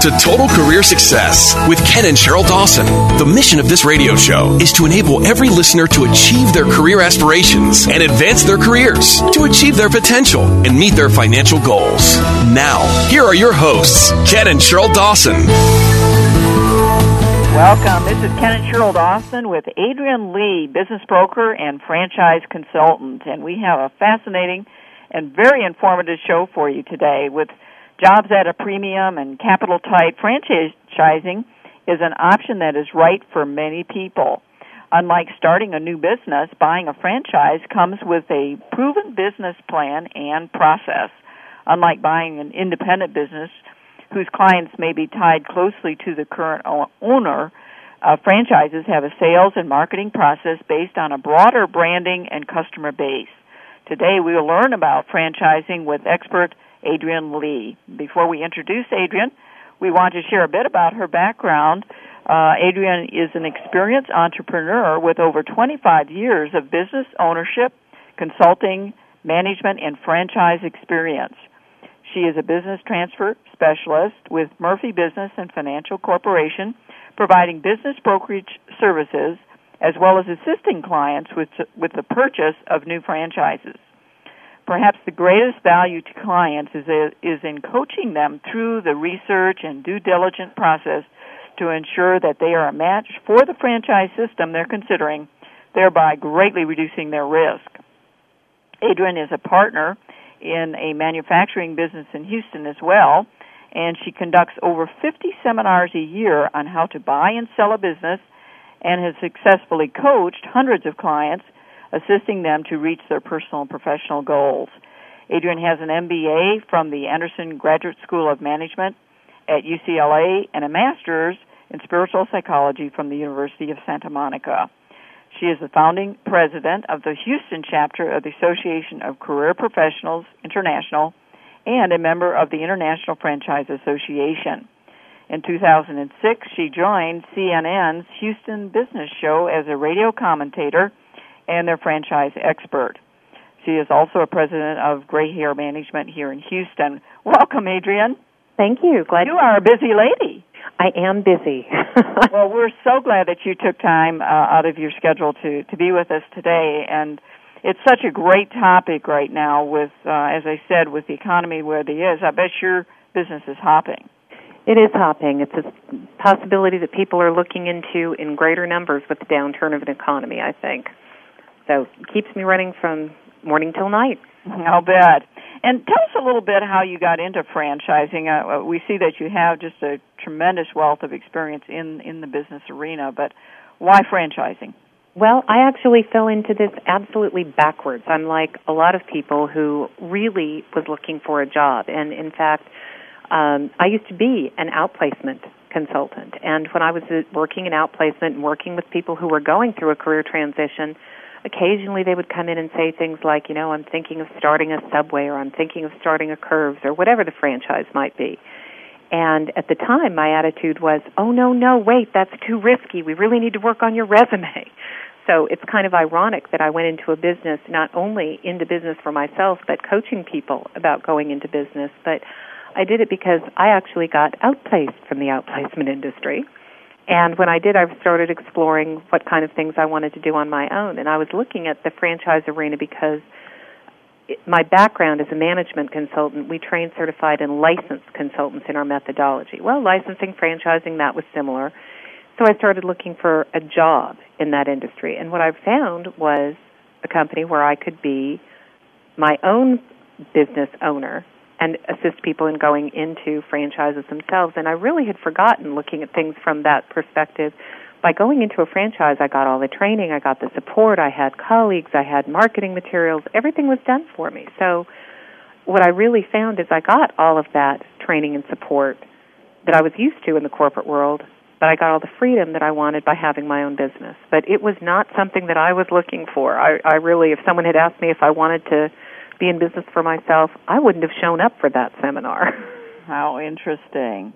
to Total Career Success with Ken and Sheryl Dawson. The mission of this radio show is to enable every listener to achieve their career aspirations and advance their careers, to achieve their potential and meet their financial goals. Now, here are your hosts, Ken and Sheryl Dawson. Welcome. This is Ken and Sheryl Dawson with Adrienne Leigh, business broker and franchise consultant. And we have a fascinating and very informative show for you today with jobs at a premium and capital type franchising is an option that is right for many people. Unlike starting a new business, buying a franchise comes with a proven business plan and process. Unlike buying an independent business whose clients may be tied closely to the current owner, uh, franchises have a sales and marketing process based on a broader branding and customer base. Today we will learn about franchising with expert Adrienne Leigh. Before we introduce Adrienne, we want to share a bit about her background. Uh, Adrienne is an experienced entrepreneur with over 25 years of business ownership, consulting, management, and franchise experience. She is a business transfer specialist with Murphy Business and Financial Corporation, providing business brokerage services as well as assisting clients with, with the purchase of new franchises. Perhaps the greatest value to clients is, is in coaching them through the research and due diligence process to ensure that they are a match for the franchise system they're considering, thereby greatly reducing their risk. Adrienne is a partner in a manufacturing business in Houston as well, and she conducts over 50 seminars a year on how to buy and sell a business and has successfully coached hundreds of clients assisting them to reach their personal and professional goals. Adrienne has an MBA from the Anderson Graduate School of Management at UCLA and a master's in spiritual psychology from the University of Santa Monica. She is the founding president of the Houston chapter of the Association of Career Professionals International and a member of the International Franchise Association. In 2006, she joined CNN's Houston Business Show as a radio commentator and their franchise expert. She is also a president of Gray Hair Management here in Houston. Welcome, Adrienne. Thank you. Glad you are a busy lady. I am busy. well, we're so glad that you took time uh, out of your schedule to to be with us today, and it's such a great topic right now. With, uh, as I said, with the economy where it is, I bet your business is hopping. It is hopping. It's a possibility that people are looking into in greater numbers with the downturn of an economy. I think. So it keeps me running from morning till night. I'll bet. And tell us a little bit how you got into franchising. Uh, uh, we see that you have just a tremendous wealth of experience in in the business arena, but why franchising? Well, I actually fell into this absolutely backwards. I'm like a lot of people who really was looking for a job, and in fact, um, I used to be an outplacement consultant. And when I was uh, working in outplacement and working with people who were going through a career transition, occasionally they would come in and say things like, you know, I'm thinking of starting a subway or I'm thinking of starting a curves or whatever the franchise might be. And at the time my attitude was, "Oh no, no, wait, that's too risky. We really need to work on your resume." So it's kind of ironic that I went into a business not only into business for myself but coaching people about going into business, but I did it because I actually got outplaced from the outplacement industry and when I did, I started exploring what kind of things I wanted to do on my own. And I was looking at the franchise arena because my background as a management consultant, we train certified and licensed consultants in our methodology. Well, licensing, franchising, that was similar. So I started looking for a job in that industry. And what I found was a company where I could be my own business owner and assist people in going into franchises themselves. And I really had forgotten looking at things from that perspective. By going into a franchise, I got all the training, I got the support, I had colleagues, I had marketing materials, everything was done for me. So what I really found is I got all of that training and support that I was used to in the corporate world, but I got all the freedom that I wanted by having my own business. But it was not something that I was looking for. I, I really, if someone had asked me if I wanted to be in business for myself, I wouldn't have shown up for that seminar. How interesting.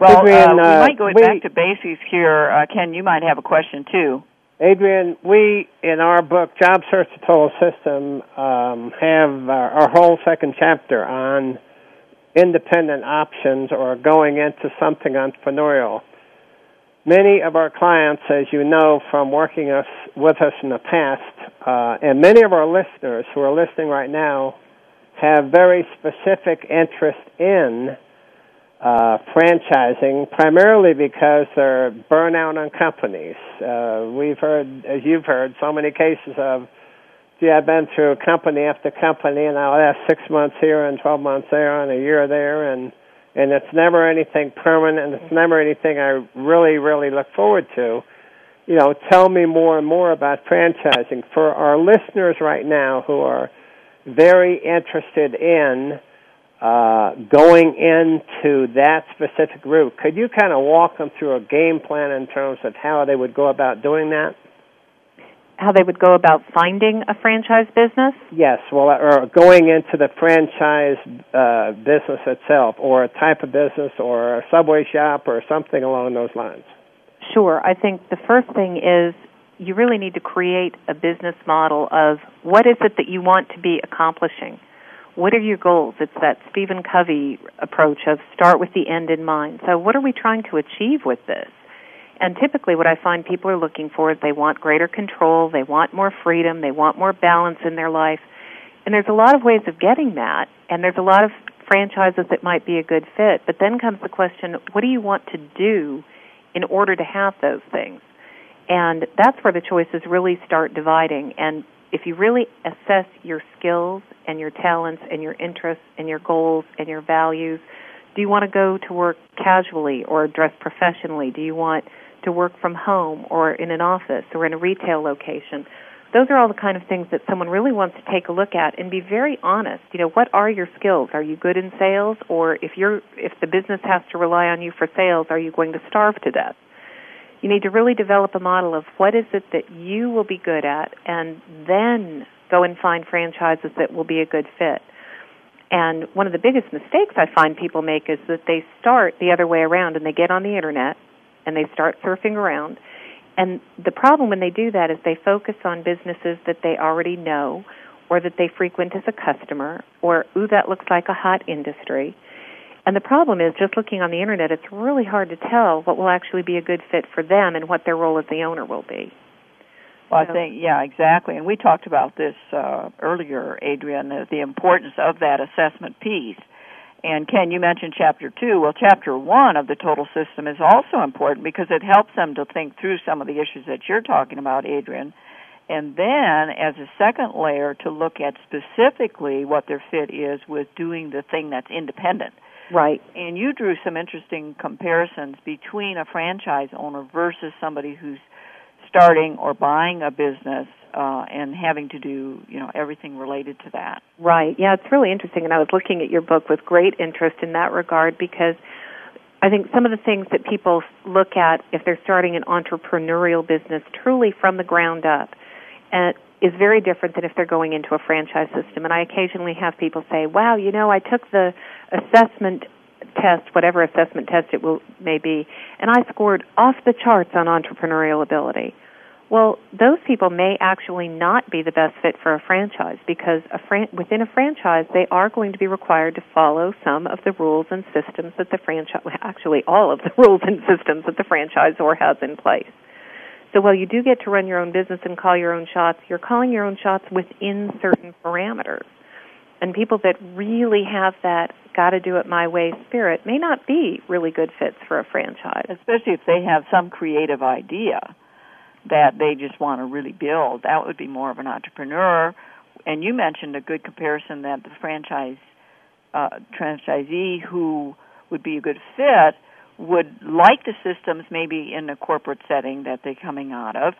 Well, Adrienne, uh, we uh, might go we, back to basics here. Uh, Ken, you might have a question too. Adrienne, we in our book Job Search the Total System um, have our, our whole second chapter on independent options or going into something entrepreneurial. Many of our clients, as you know from working us with us in the past, uh, and many of our listeners who are listening right now, have very specific interest in uh, franchising, primarily because they're burnout on companies. Uh, we've heard, as you've heard, so many cases of, gee, I've been through company after company, and I'll last six months here and 12 months there and a year there, and and it's never anything permanent, it's never anything I really, really look forward to. You know, tell me more and more about franchising. For our listeners right now who are very interested in uh, going into that specific route. Could you kind of walk them through a game plan in terms of how they would go about doing that? How they would go about finding a franchise business? Yes, well, or going into the franchise uh, business itself, or a type of business, or a subway shop, or something along those lines. Sure. I think the first thing is you really need to create a business model of what is it that you want to be accomplishing what are your goals? It's that Stephen Covey approach of start with the end in mind. So, what are we trying to achieve with this? And typically, what I find people are looking for is they want greater control, they want more freedom, they want more balance in their life. And there's a lot of ways of getting that, and there's a lot of franchises that might be a good fit. But then comes the question what do you want to do in order to have those things? And that's where the choices really start dividing. And if you really assess your skills and your talents and your interests and your goals and your values, do you want to go to work casually or dress professionally? Do you want to work from home or in an office or in a retail location? Those are all the kind of things that someone really wants to take a look at and be very honest. You know, what are your skills? Are you good in sales or if you're if the business has to rely on you for sales, are you going to starve to death? you need to really develop a model of what is it that you will be good at and then go and find franchises that will be a good fit. And one of the biggest mistakes I find people make is that they start the other way around and they get on the internet and they start surfing around. And the problem when they do that is they focus on businesses that they already know or that they frequent as a customer or, ooh, that looks like a hot industry. And the problem is, just looking on the internet, it's really hard to tell what will actually be a good fit for them and what their role as the owner will be. Well, I think yeah, exactly. And we talked about this uh, earlier, Adrienne, the importance of that assessment piece. And Ken, you mentioned chapter two. Well, chapter one of the total system is also important because it helps them to think through some of the issues that you're talking about, Adrienne. And then, as a second layer, to look at specifically what their fit is with doing the thing that's independent. Right. And you drew some interesting comparisons between a franchise owner versus somebody who's starting or buying a business uh, and having to do you know everything related to that. Right. Yeah, it's really interesting, and I was looking at your book with great interest in that regard because I think some of the things that people look at if they're starting an entrepreneurial business truly from the ground up, and is very different than if they're going into a franchise system. And I occasionally have people say, "Wow, you know, I took the assessment test, whatever assessment test it will may be, and I scored off the charts on entrepreneurial ability." Well, those people may actually not be the best fit for a franchise because a fran- within a franchise, they are going to be required to follow some of the rules and systems that the franchise, actually all of the rules and systems that the franchisor has in place. So while you do get to run your own business and call your own shots, you're calling your own shots within certain parameters. And people that really have that got to do it my way spirit may not be really good fits for a franchise. Especially if they have some creative idea that they just want to really build. That would be more of an entrepreneur. And you mentioned a good comparison that the franchise uh, franchisee who would be a good fit would like the systems maybe in a corporate setting that they're coming out of,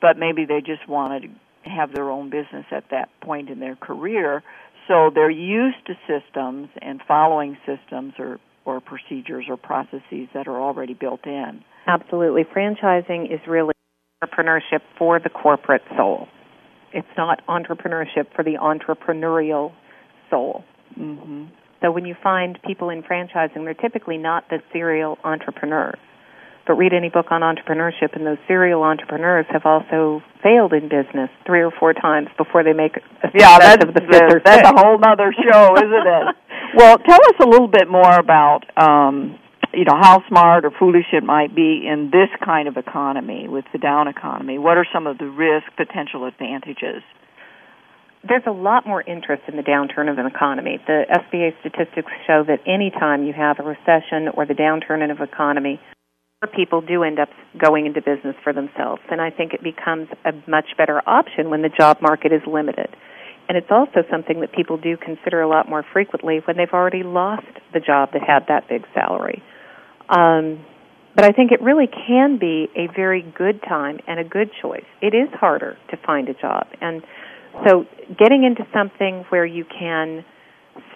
but maybe they just want to have their own business at that point in their career. So they're used to systems and following systems or, or procedures or processes that are already built in. Absolutely. Franchising is really entrepreneurship for the corporate soul. It's not entrepreneurship for the entrepreneurial soul. Mm-hmm. So when you find people in franchising, they're typically not the serial entrepreneurs. But read any book on entrepreneurship, and those serial entrepreneurs have also failed in business three or four times before they make a yeah, that's, of the fifth or that's a whole other show, isn't it? Well, tell us a little bit more about um, you know how smart or foolish it might be in this kind of economy with the down economy. What are some of the risk potential advantages? There's a lot more interest in the downturn of an economy. The SBA statistics show that any time you have a recession or the downturn of an economy, people do end up going into business for themselves. And I think it becomes a much better option when the job market is limited. And it's also something that people do consider a lot more frequently when they've already lost the job that had that big salary. Um, but I think it really can be a very good time and a good choice. It is harder to find a job. And so getting into something where you can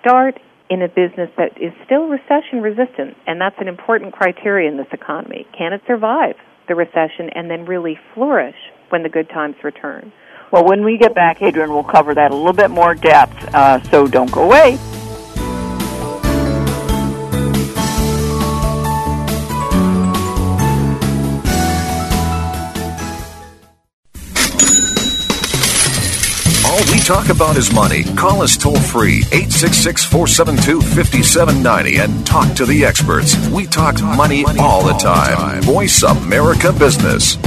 start in a business that is still recession resistant, and that's an important criteria in this economy. Can it survive the recession and then really flourish when the good times return? Well, when we get back, Adrienne, we'll cover that a little bit more depth, uh, so don't go away. All we talk about is money. Call us toll free 866 472 5790 and talk to the experts. We talk money all the time. Voice America Business.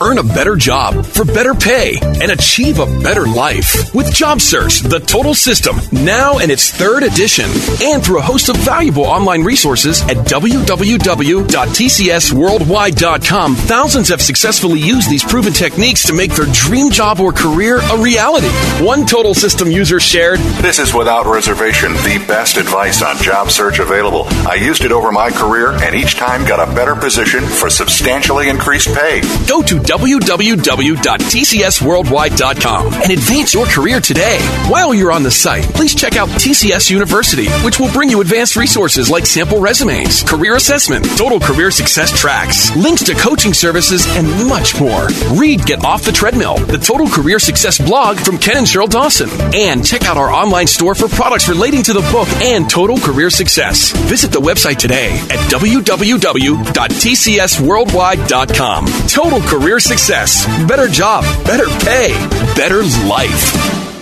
Earn a better job for better pay and achieve a better life with Job Search, the total system, now in its third edition, and through a host of valuable online resources at www.tcsworldwide.com. Thousands have successfully used these proven techniques to make their dream job or career a reality. One total system user shared This is without reservation the best advice on job search available. I used it over my career and each time got a better position for substantially increased pay. Go to www.tcsworldwide.com and advance your career today. While you're on the site, please check out TCS University, which will bring you advanced resources like sample resumes, career assessment, total career success tracks, links to coaching services, and much more. Read Get Off the Treadmill, the Total Career Success blog from Ken and Sheryl Dawson, and check out our online store for products relating to the book and Total Career Success. Visit the website today at www.tcsworldwide.com. Total career success, better job, better pay, better life.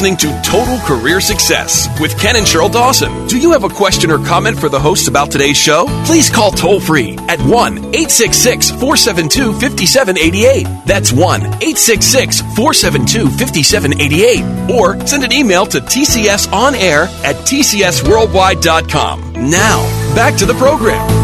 Listening to Total Career Success with Ken and Sheryl Dawson. Do you have a question or comment for the hosts about today's show? Please call toll free at 1 866 472 5788. That's 1 866 472 5788. Or send an email to tcsonair at tcsworldwide.com. Now, back to the program.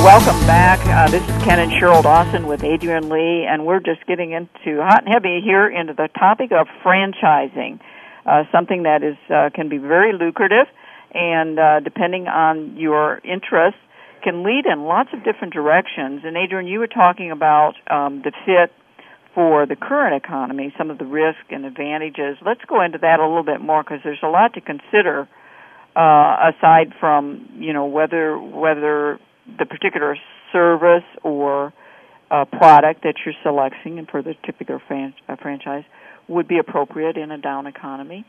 Welcome back. Uh, this is Ken and Sheryl Dawson with Adrienne Leigh, and we're just getting into hot and heavy here into the topic of franchising, uh, something that is uh, can be very lucrative, and uh, depending on your interests, can lead in lots of different directions. And Adrienne, you were talking about um, the fit for the current economy, some of the risk and advantages. Let's go into that a little bit more because there's a lot to consider. Uh, aside from you know whether whether the particular service or uh, product that you're selecting and for the particular fran- uh, franchise would be appropriate in a down economy.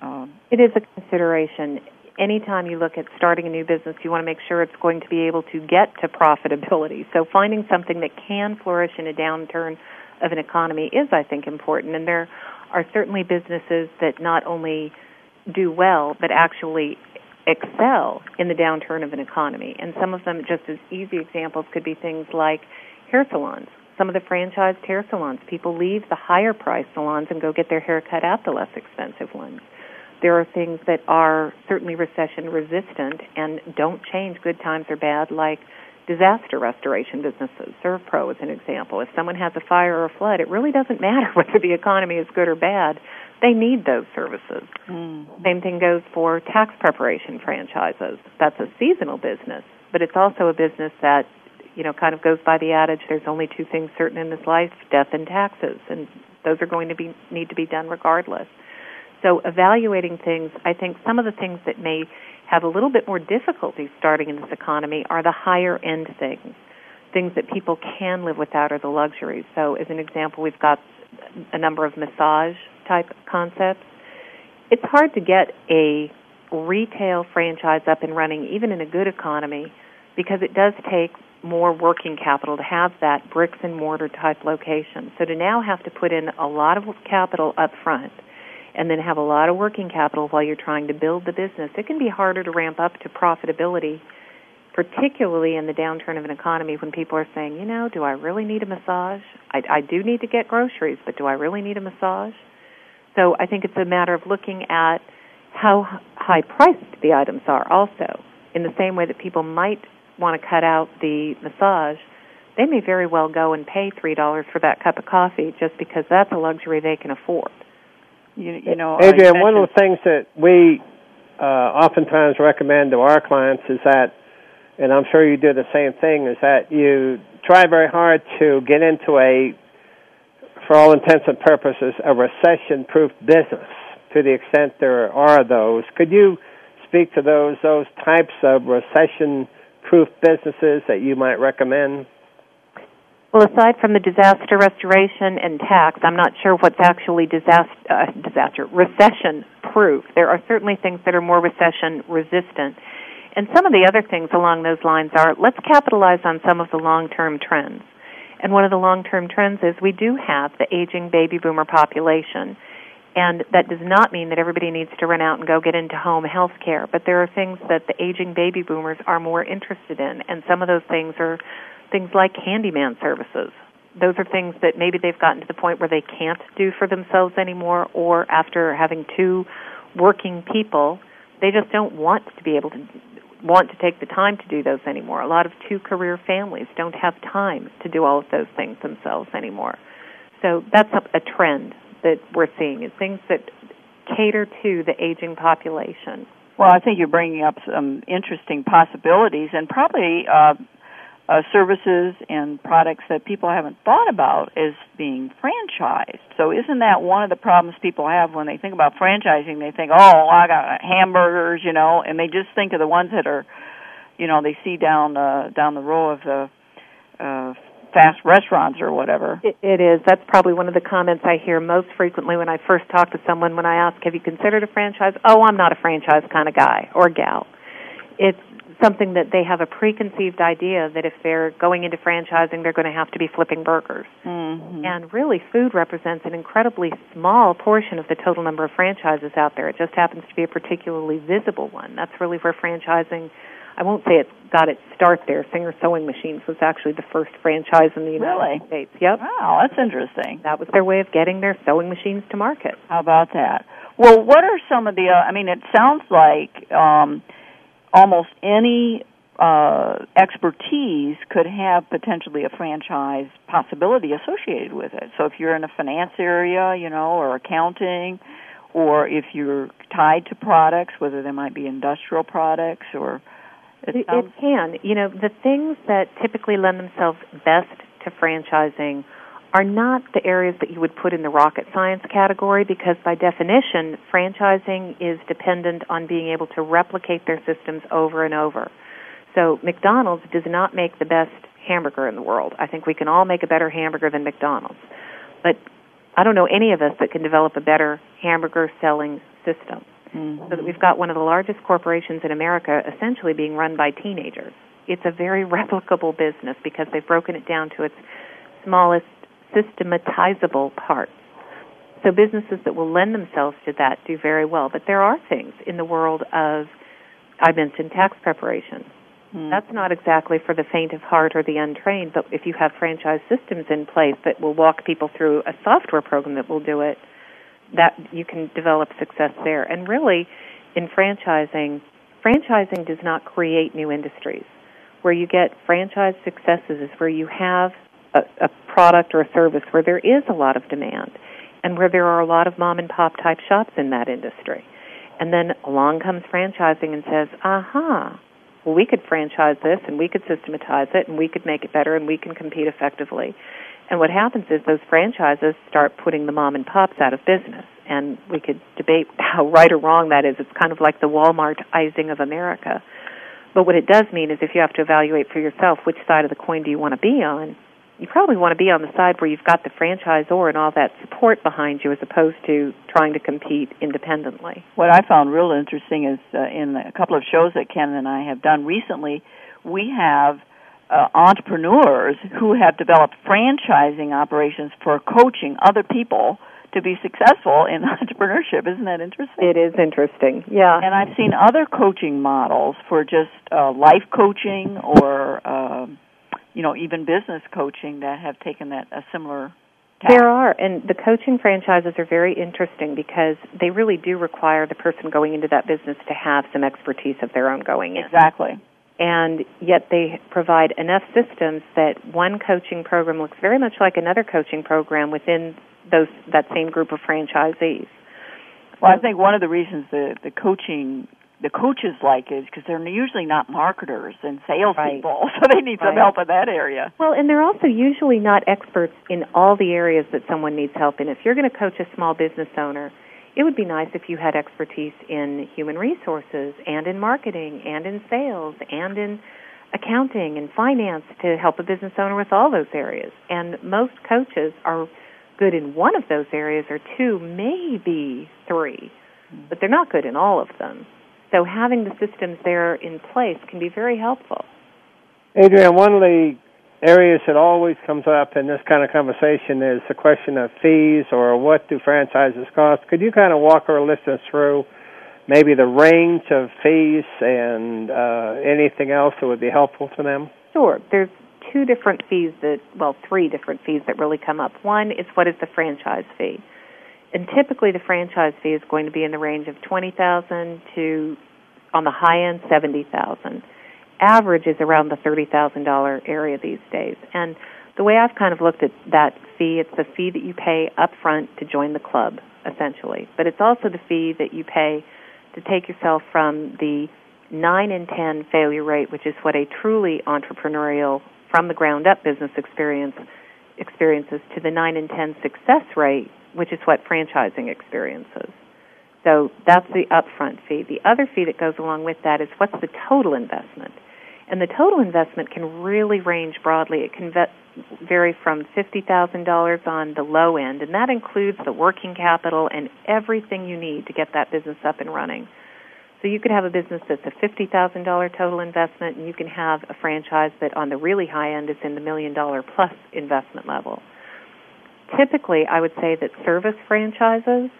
Um, it is a consideration. Anytime you look at starting a new business, you want to make sure it's going to be able to get to profitability. So finding something that can flourish in a downturn of an economy is, I think, important. And there are certainly businesses that not only do well, but actually excel in the downturn of an economy. And some of them, just as easy examples, could be things like hair salons. Some of the franchised hair salons, people leave the higher priced salons and go get their hair cut at the less expensive ones. there are things that are certainly recession resistant and don't change good times or bad, like disaster restoration businesses. ServPro is an example. If someone has a fire or a flood, it really doesn't matter whether the economy is good or bad. They need those services. Mm-hmm. Same thing goes for tax preparation franchises. That's a seasonal business, but it's also a business that, you know, kind of goes by the adage there's only two things certain in this life, death and taxes, and those are going to be need to be done regardless. So evaluating things, I think some of the things that may have a little bit more difficulty starting in this economy are the higher end things. Things that people can live without are the luxuries. So, as an example, we've got a number of massage type concepts. It's hard to get a retail franchise up and running, even in a good economy, because it does take more working capital to have that bricks and mortar type location. So, to now have to put in a lot of capital up front and then have a lot of working capital while you're trying to build the business, it can be harder to ramp up to profitability, particularly in the downturn of an economy when people are saying, you know, do I really need a massage? I, I do need to get groceries, but do I really need a massage? So I think it's a matter of looking at how high priced the items are also. In the same way that people might want to cut out the massage, they may very well go and pay $3 for that cup of coffee just because that's a luxury they can afford. You, you know, Adrienne, one of the things that we uh, oftentimes recommend to our clients is that, and I'm sure you do the same thing, is that you try very hard to get into a, for all intents and purposes, a recession-proof business to the extent there are those. Could you speak to those those types of recession-proof businesses that you might recommend? Well, aside from the disaster restoration and tax, I'm not sure what's actually disaster, uh, disaster recession proof. There are certainly things that are more recession resistant. And some of the other things along those lines are let's capitalize on some of the long term trends. And one of the long term trends is we do have the aging baby boomer population. And that does not mean that everybody needs to run out and go get into home health care, but there are things that the aging baby boomers are more interested in. And some of those things are things like handyman services. Those are things that maybe they've gotten to the point where they can't do for themselves anymore, or after having two working people, they just don't want to be able to want to take the time to do those anymore. A lot of two career families don't have time to do all of those things themselves anymore. So that's a, a trend that we're seeing is things that cater to the aging population. Well, I think you're bringing up some interesting possibilities, and probably uh, uh, services and products that people haven't thought about as being franchised. So isn't that one of the problems people have when they think about franchising? They think, oh, I got hamburgers, you know, and they just think of the ones that are, you know, they see down uh, down the row of the uh, fast restaurants or whatever. It, it is. That's probably one of the comments I hear most frequently when I first talk to someone. When I ask, "Have you considered a franchise?" Oh, I'm not a franchise kind of guy or gal. It's something that they have a preconceived idea that if they're going into franchising, they're going to have to be flipping burgers. Mm-hmm. And really, food represents an incredibly small portion of the total number of franchises out there. It just happens to be a particularly visible one. That's really where franchising. I won't say it's got its start there. Singer Sewing Machines was actually the first franchise in the United really? States. Yep. Wow, that's interesting. That was their way of getting their sewing machines to market. How about that? Well, what are some of the? Uh, I mean, it sounds like um, almost any uh, expertise could have potentially a franchise possibility associated with it. So if you're in a finance area, you know, or accounting, or if you're tied to products, whether they might be industrial products or it, it, it can. You know, the things that typically lend themselves best to franchising are not the areas that you would put in the rocket science category because by definition franchising is dependent on being able to replicate their systems over and over. So McDonald's does not make the best hamburger in the world. I think we can all make a better hamburger than McDonald's. But I don't know any of us that can develop a better hamburger selling system. Mm-hmm. So that we've got one of the largest corporations in America essentially being run by teenagers. It's a very replicable business because they've broken it down to its smallest systematizable parts. So businesses that will lend themselves to that do very well. But there are things in the world of, I mentioned tax preparation. Mm. That's not exactly for the faint of heart or the untrained, but if you have franchise systems in place that will walk people through a software program that will do it, that you can develop success there. And really, in franchising, franchising does not create new industries. Where you get franchise successes is where you have a, a product or a service where there is a lot of demand and where there are a lot of mom and pop type shops in that industry. And then along comes franchising and says, aha, well, we could franchise this and we could systematize it and we could make it better and we can compete effectively. And what happens is those franchises start putting the mom and pops out of business. And we could debate how right or wrong that is. It's kind of like the Walmartizing of America. But what it does mean is if you have to evaluate for yourself which side of the coin do you want to be on, you probably want to be on the side where you've got the franchisor and all that support behind you as opposed to trying to compete independently. What I found real interesting is uh, in a couple of shows that Ken and I have done recently, we have uh, entrepreneurs who have developed franchising operations for coaching other people to be successful in entrepreneurship. Isn't that interesting? It is interesting, yeah. And I've seen other coaching models for just uh, life coaching or. Uh, you know, even business coaching that have taken that a similar tack. There are, and the coaching franchises are very interesting because they really do require the person going into that business to have some expertise of their own going in. Exactly. And yet they provide enough systems that one coaching program looks very much like another coaching program within those that same group of franchisees. Well, I think one of the reasons the the coaching the coaches like is because they're usually not marketers and salespeople, right. so they need some right. help in that area. Well, and they're also usually not experts in all the areas that someone needs help in. If you're going to coach a small business owner, it would be nice if you had expertise in human resources and in marketing and in sales and in accounting and finance to help a business owner with all those areas. And most coaches are good in one of those areas or two, maybe three, but they're not good in all of them. So having the systems there in place can be very helpful. Adrienne, one of the areas that always comes up in this kind of conversation is the question of fees or what do franchises cost. Could you kind of walk our listeners through maybe the range of fees and uh, anything else that would be helpful to them? Sure. There's two different fees that, well, three different fees that really come up. One is what is the franchise fee? And typically the franchise fee is going to be in the range of 20,000 to on the high end 70,000. Average is around the $30,000 area these days. And the way I've kind of looked at that fee, it's the fee that you pay up front to join the club essentially, but it's also the fee that you pay to take yourself from the 9 in 10 failure rate, which is what a truly entrepreneurial from the ground up business experience experiences to the 9 in 10 success rate which is what franchising experiences. So that's the upfront fee. The other fee that goes along with that is what's the total investment. And the total investment can really range broadly. It can vary from $50,000 on the low end, and that includes the working capital and everything you need to get that business up and running. So you could have a business that's a $50,000 total investment, and you can have a franchise that on the really high end is in the million dollar plus investment level typically I would say that service franchises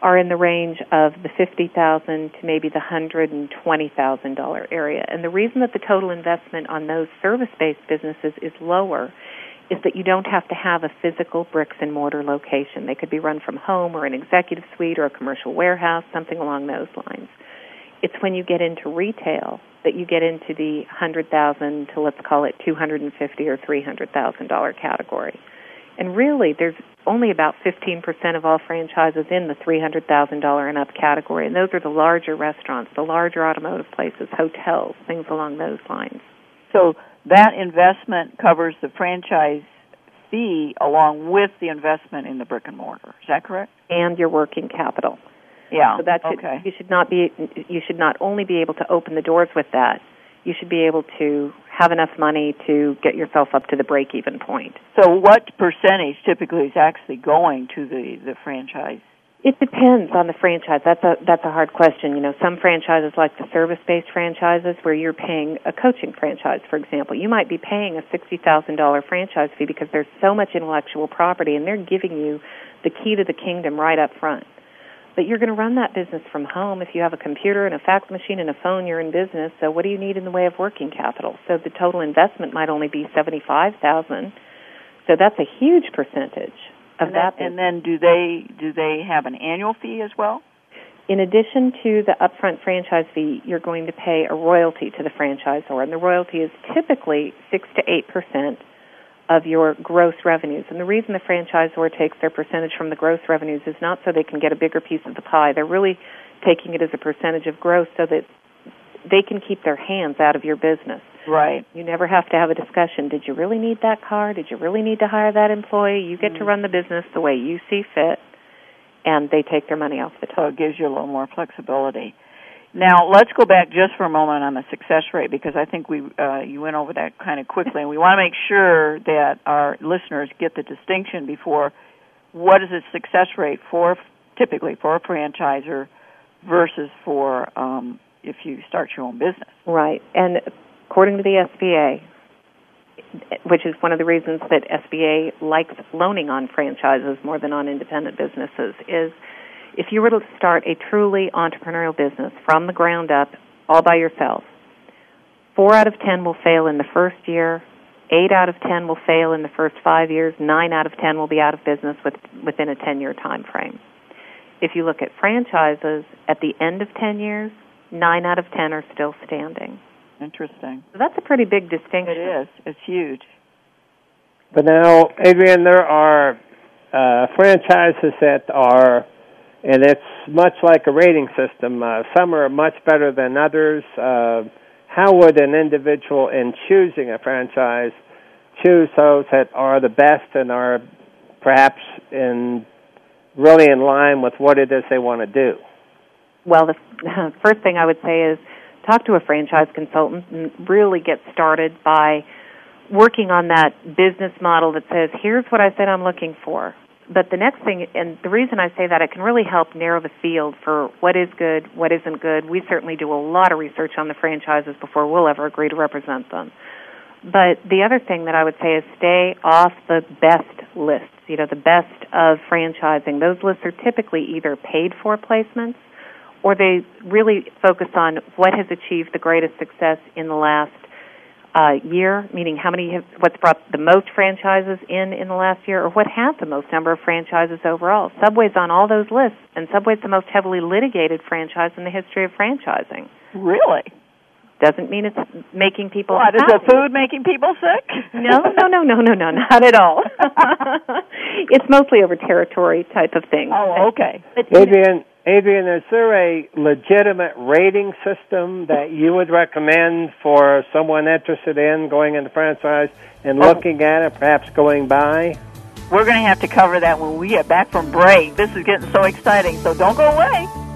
are in the range of the fifty thousand to maybe the hundred and twenty thousand dollar area. And the reason that the total investment on those service based businesses is lower is that you don't have to have a physical bricks and mortar location. They could be run from home or an executive suite or a commercial warehouse, something along those lines. It's when you get into retail that you get into the hundred thousand to let's call it two hundred and fifty or three hundred thousand dollar category. And really, there's only about 15% of all franchises in the $300,000 and up category, and those are the larger restaurants, the larger automotive places, hotels, things along those lines. So that investment covers the franchise fee along with the investment in the brick and mortar. Is that correct? And your working capital. Yeah. So that should, okay. you should not be you should not only be able to open the doors with that, you should be able to have enough money to get yourself up to the break even point. So what percentage typically is actually going to the, the franchise? It depends on the franchise. That's a that's a hard question. You know, some franchises like the service based franchises where you're paying a coaching franchise, for example. You might be paying a sixty thousand dollar franchise fee because there's so much intellectual property and they're giving you the key to the kingdom right up front. But you're going to run that business from home. If you have a computer and a fax machine and a phone, you're in business. So what do you need in the way of working capital? So the total investment might only be seventy-five thousand. So that's a huge percentage of and that. Then, and then do they do they have an annual fee as well? In addition to the upfront franchise fee, you're going to pay a royalty to the franchisor, and the royalty is typically six to eight percent of your gross revenues. And the reason the franchisor takes their percentage from the gross revenues is not so they can get a bigger piece of the pie. They're really taking it as a percentage of gross so that they can keep their hands out of your business. Right. You never have to have a discussion. Did you really need that car? Did you really need to hire that employee? You get mm-hmm. to run the business the way you see fit, and they take their money off the top. So it gives you a little more flexibility. Now let's go back just for a moment on the success rate because I think we uh, you went over that kind of quickly, and we want to make sure that our listeners get the distinction before what is the success rate for typically for a franchisor versus for um, if you start your own business. Right, and according to the SBA, which is one of the reasons that SBA likes loaning on franchises more than on independent businesses, is if you were to start a truly entrepreneurial business from the ground up, all by yourself, four out of ten will fail in the first year, eight out of ten will fail in the first five years, nine out of ten will be out of business with, within a 10 year time frame. If you look at franchises, at the end of 10 years, nine out of ten are still standing. Interesting. So that's a pretty big distinction. It is. It's huge. But now, Adrienne, there are uh, franchises that are and it's much like a rating system. Uh, some are much better than others. Uh, how would an individual, in choosing a franchise, choose those that are the best and are perhaps in really in line with what it is they want to do? Well, the first thing I would say is talk to a franchise consultant and really get started by working on that business model that says, here's what I said I'm looking for but the next thing, and the reason I say that, it can really help narrow the field for what is good, what isn't good. We certainly do a lot of research on the franchises before we'll ever agree to represent them. But the other thing that I would say is stay off the best lists, you know, the best of franchising. Those lists are typically either paid for placements or they really focus on what has achieved the greatest success in the last uh, year, meaning how many have, what's brought the most franchises in in the last year, or what has the most number of franchises overall. Subway's on all those lists, and Subway's the most heavily litigated franchise in the history of franchising. Really? Doesn't mean it's making people. What happy. is the food making people sick? no, no, no, no, no, no, not at all. it's mostly over territory type of thing. Oh, okay. But, Adrienne, Adrienne, is there a legitimate rating system that you would recommend for someone interested in going into franchise and oh. looking at it, perhaps going by? We're going to have to cover that when we get back from break. This is getting so exciting, so don't go away.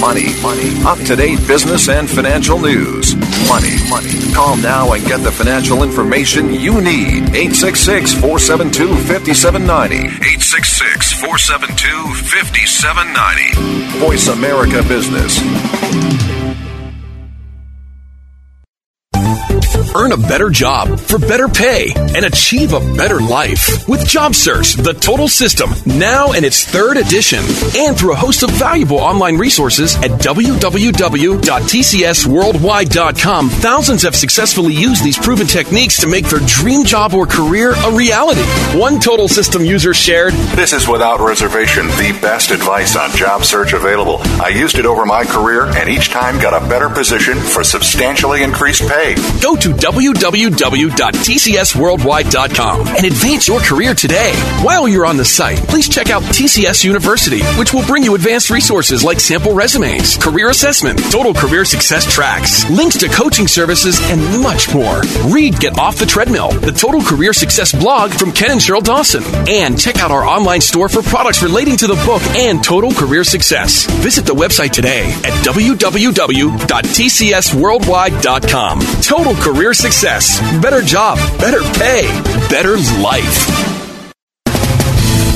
Money, money. Up to date business and financial news. Money, money. Call now and get the financial information you need. 866 472 5790. 866 472 5790. Voice America Business. Earn a better job for better pay and achieve a better life with Job Search, the total system, now in its third edition, and through a host of valuable online resources at www.tcsworldwide.com. Thousands have successfully used these proven techniques to make their dream job or career a reality. One total system user shared This is without reservation the best advice on job search available. I used it over my career and each time got a better position for substantially increased pay. Go to www.tcsworldwide.com and advance your career today. While you're on the site, please check out TCS University, which will bring you advanced resources like sample resumes, career assessment, total career success tracks, links to coaching services, and much more. Read Get Off the Treadmill, the Total Career Success blog from Ken and Sheryl Dawson, and check out our online store for products relating to the book and Total Career Success. Visit the website today at www.tcsworldwide.com. Total Career success, better job, better pay, better life.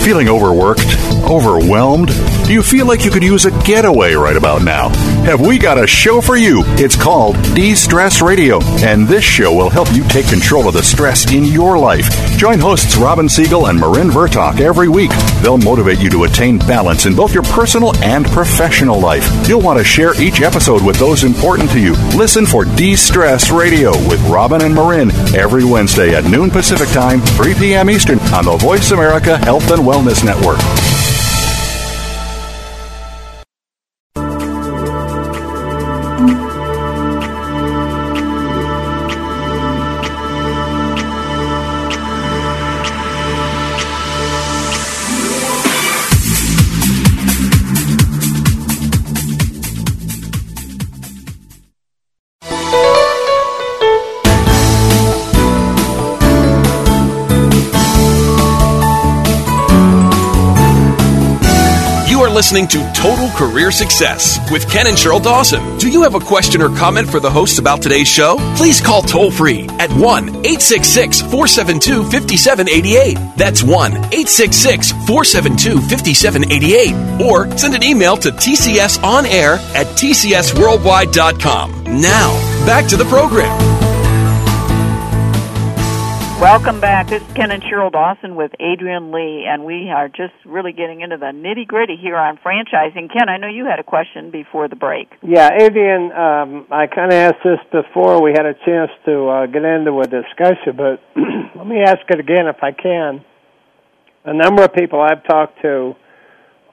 Feeling overworked? Overwhelmed? Do you feel like you could use a getaway right about now? Have we got a show for you. It's called De Stress Radio, and this show will help you take control of the stress in your life. Join hosts Robin Siegel and Marin Vertok every week. They'll motivate you to attain balance in both your personal and professional life. You'll want to share each episode with those important to you. Listen for De Stress Radio with Robin and Marin every Wednesday at noon Pacific Time, 3 p.m. Eastern on the Voice America Health and Wellness Network. Listening to Total Career Success with Ken and Sheryl Dawson. Do you have a question or comment for the hosts about today's show? Please call toll free at 1 866 472 5788. That's 1 866 472 5788. Or send an email to tcsonair at tcsworldwide.com. Now, back to the program. Welcome back. This is Ken and Sheryl Dawson with Adrienne Leigh, and we are just really getting into the nitty gritty here on franchising. Ken, I know you had a question before the break. Yeah, Adrienne, um, I kind of asked this before we had a chance to uh, get into a discussion, but let me ask it again if I can. A number of people I've talked to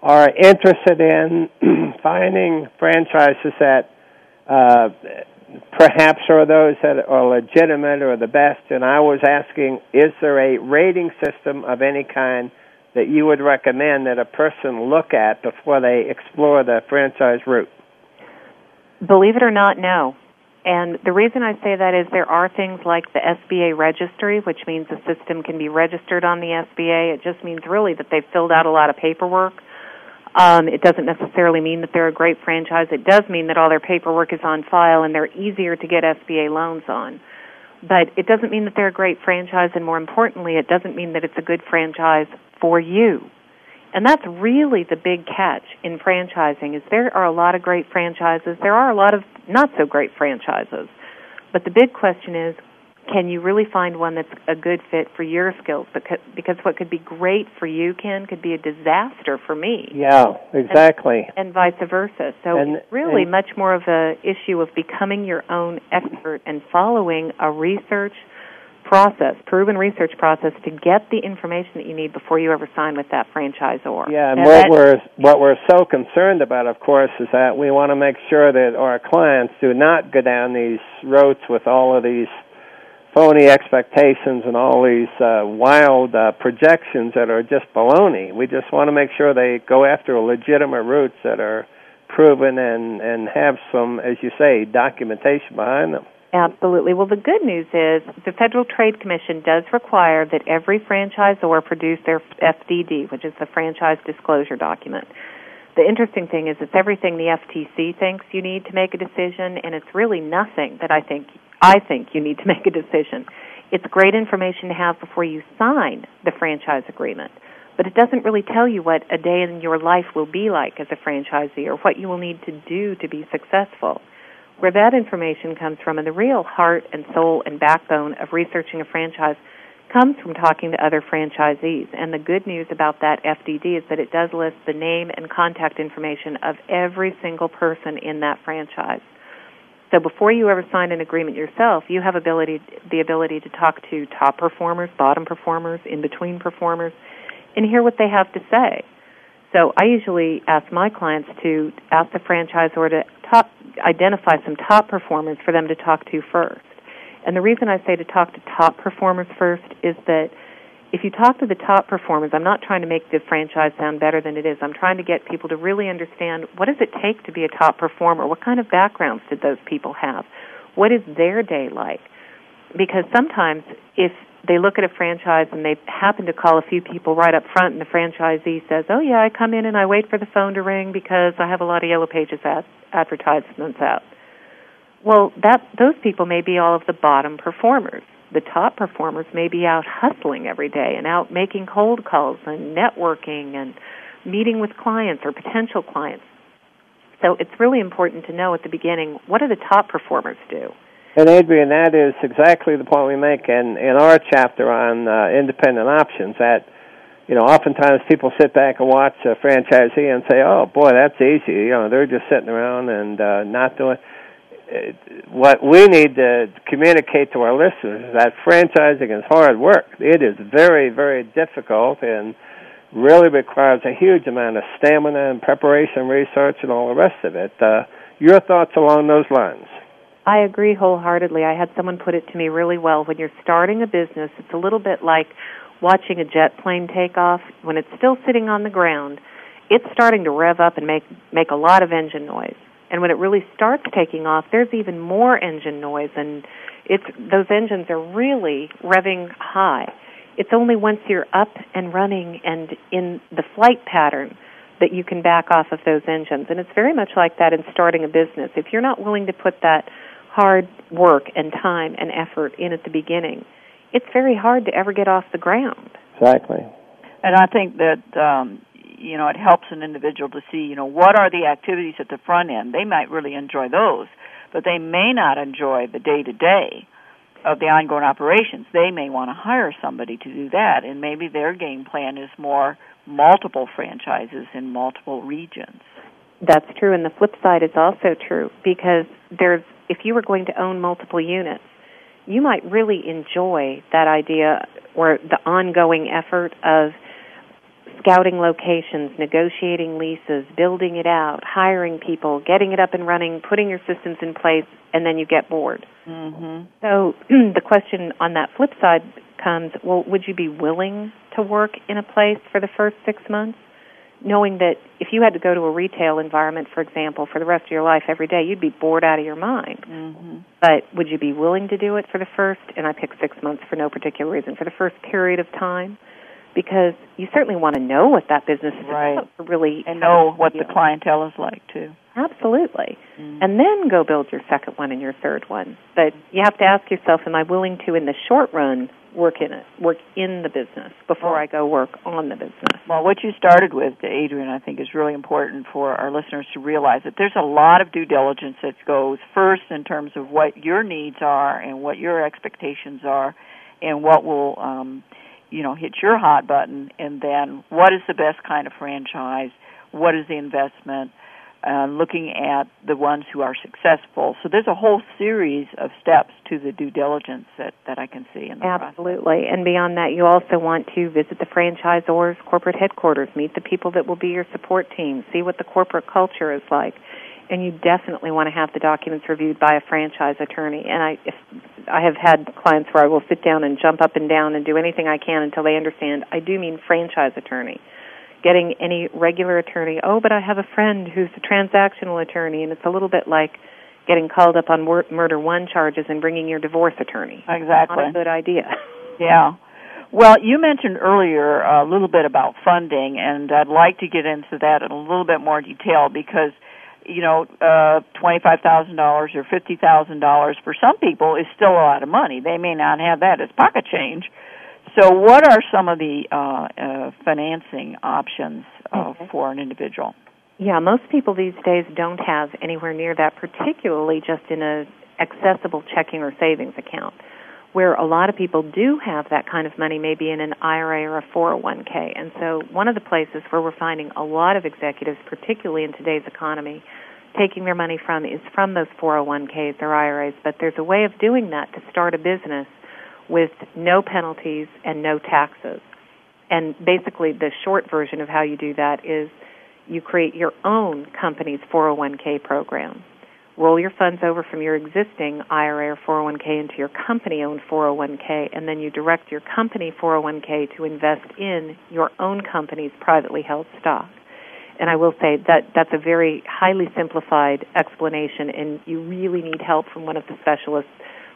are interested in finding franchises that uh, perhaps are those that are legitimate or the best. And I was asking, is there a rating system of any kind that you would recommend that a person look at before they explore the franchise route? Believe it or not, no. And the reason I say that is there are things like the SBA registry, which means the system can be registered on the SBA. It just means really that they've filled out a lot of paperwork um, it doesn't necessarily mean that they're a great franchise. It does mean that all their paperwork is on file and they're easier to get SBA loans on. But it doesn't mean that they're a great franchise, and more importantly, it doesn't mean that it's a good franchise for you. And that's really the big catch in franchising is there are a lot of great franchises. There are a lot of not so great franchises. But the big question is can you really find one that's a good fit for your skills? Because, because what could be great for you, Ken, could be a disaster for me. Yeah, exactly. And, and vice versa. So and, it's really and, much more of a issue of becoming your own expert and following a research process, proven research process, to get the information that you need before you ever sign with that franchisor. Yeah, and, and what we're what we're so concerned about, of course, is that we want to make sure that our clients do not go down these roads with all of these phony expectations and all these uh, wild uh, projections that are just baloney. We just want to make sure they go after legitimate routes that are proven and and have some, as you say, documentation behind them. Absolutely. Well, the good news is the Federal Trade Commission does require that every franchisor produce their FDD, which is the franchise disclosure document. The interesting thing is it's everything the FTC thinks you need to make a decision, and it's really nothing that I think I think you need to make a decision. It's great information to have before you sign the franchise agreement, but it doesn't really tell you what a day in your life will be like as a franchisee or what you will need to do to be successful. Where that information comes from and the real heart and soul and backbone of researching a franchise comes from talking to other franchisees. And the good news about that FDD is that it does list the name and contact information of every single person in that franchise. So before you ever sign an agreement yourself, you have ability the ability to talk to top performers, bottom performers, in between performers, and hear what they have to say. So I usually ask my clients to ask the franchisor to top, identify some top performers for them to talk to first. And the reason I say to talk to top performers first is that if you talk to the top performers, I'm not trying to make the franchise sound better than it is. I'm trying to get people to really understand what does it take to be a top performer? What kind of backgrounds did those people have? What is their day like? Because sometimes if they look at a franchise and they happen to call a few people right up front and the franchisee says, "Oh yeah, I come in and I wait for the phone to ring because I have a lot of yellow pages ad- advertisements out." Well, that those people may be all of the bottom performers the top performers may be out hustling every day and out making cold calls and networking and meeting with clients or potential clients. So it's really important to know at the beginning what do the top performers do. And Adrienne, that is exactly the point we make in in our chapter on uh, independent options. That you know, oftentimes people sit back and watch a franchisee and say, "Oh boy, that's easy." You know, they're just sitting around and uh, not doing. What we need to communicate to our listeners is that franchising is hard work. It is very, very difficult and really requires a huge amount of stamina and preparation, research, and all the rest of it. Uh, your thoughts along those lines? I agree wholeheartedly. I had someone put it to me really well. When you're starting a business, it's a little bit like watching a jet plane take off. When it's still sitting on the ground, it's starting to rev up and make make a lot of engine noise. And when it really starts taking off, there's even more engine noise and it's those engines are really revving high. It's only once you're up and running and in the flight pattern that you can back off of those engines. And it's very much like that in starting a business. If you're not willing to put that hard work and time and effort in at the beginning, it's very hard to ever get off the ground. Exactly. And I think that um, you know it helps an individual to see you know what are the activities at the front end. They might really enjoy those, but they may not enjoy the day to day of the ongoing operations. They may want to hire somebody to do that, and maybe their game plan is more multiple franchises in multiple regions. That's true, and the flip side is also true because there's if you were going to own multiple units, you might really enjoy that idea or the ongoing effort of scouting locations, negotiating leases, building it out, hiring people, getting it up and running, putting your systems in place, and then you get bored. Mm-hmm. So the question on that flip side comes, well, would you be willing to work in a place for the first six months? knowing that if you had to go to a retail environment, for example, for the rest of your life every day, you'd be bored out of your mind. Mm-hmm. But would you be willing to do it for the first, and I picked six months for no particular reason, for the first period of time? Because you certainly want to know what that business is right. about to really and know what the clientele is like too. Absolutely. Mm-hmm. And then go build your second one and your third one. But you have to ask yourself, am I willing to in the short run work in it, work in the business before I go work on the business. Well, what you started with, Adrienne, I think is really important for our listeners to realize that there's a lot of due diligence that goes first in terms of what your needs are and what your expectations are, and what will, um, you know, hit your hot button, and then what is the best kind of franchise, what is the investment, uh, looking at the ones who are successful. So there's a whole series of steps to the due diligence that, that I can see in the Absolutely. And beyond that, you also want to visit the franchisor's corporate headquarters, meet the people that will be your support team, see what the corporate culture is like. And you definitely want to have the documents reviewed by a franchise attorney. And I, if I have had clients where I will sit down and jump up and down and do anything I can until they understand. I do mean franchise attorney getting any regular attorney. Oh, but I have a friend who's a transactional attorney, and it's a little bit like getting called up on murder one charges and bringing your divorce attorney. Exactly. Not a good idea. yeah. Well, you mentioned earlier a little bit about funding, and I'd like to get into that in a little bit more detail because, you know, uh, twenty-five thousand dollars or fifty thousand dollars for some people is still a lot of money. They may not have that as pocket change, so, what are some of the uh, uh, financing options uh, okay. for an individual? Yeah, most people these days don't have anywhere near that, particularly just in a accessible checking or savings account. Where a lot of people do have that kind of money, maybe in an IRA or a 401k. And so, one of the places where we're finding a lot of executives, particularly in today's economy, taking their money from is from those 401ks or IRAs. But there's a way of doing that to start a business with no penalties and no taxes. And basically, the short version of how you do that is you create your own company's 401k program. Roll your funds over from your existing IRA or 401k into your company owned 401k, and then you direct your company 401k to invest in your own company's privately held stock. And I will say that that's a very highly simplified explanation, and you really need help from one of the specialists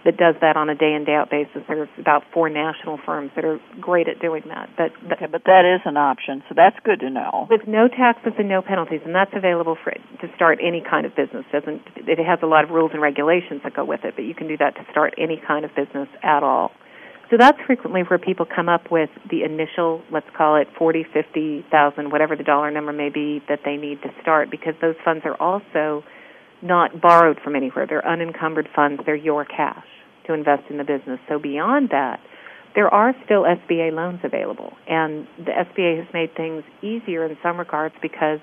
that does that on a day in day out basis. There's about four national firms that are great at doing that. But okay, but that is an option, so that's good to know. With no taxes and no penalties, and that's available for to start any kind of business. Doesn't it has a lot of rules and regulations that go with it, but you can do that to start any kind of business at all. So that's frequently where people come up with the initial, let's call it forty, fifty thousand, whatever the dollar number may be that they need to start, because those funds are also not borrowed from anywhere. They're unencumbered funds. They're your cash to invest in the business. So beyond that, there are still SBA loans available, and the SBA has made things easier in some regards because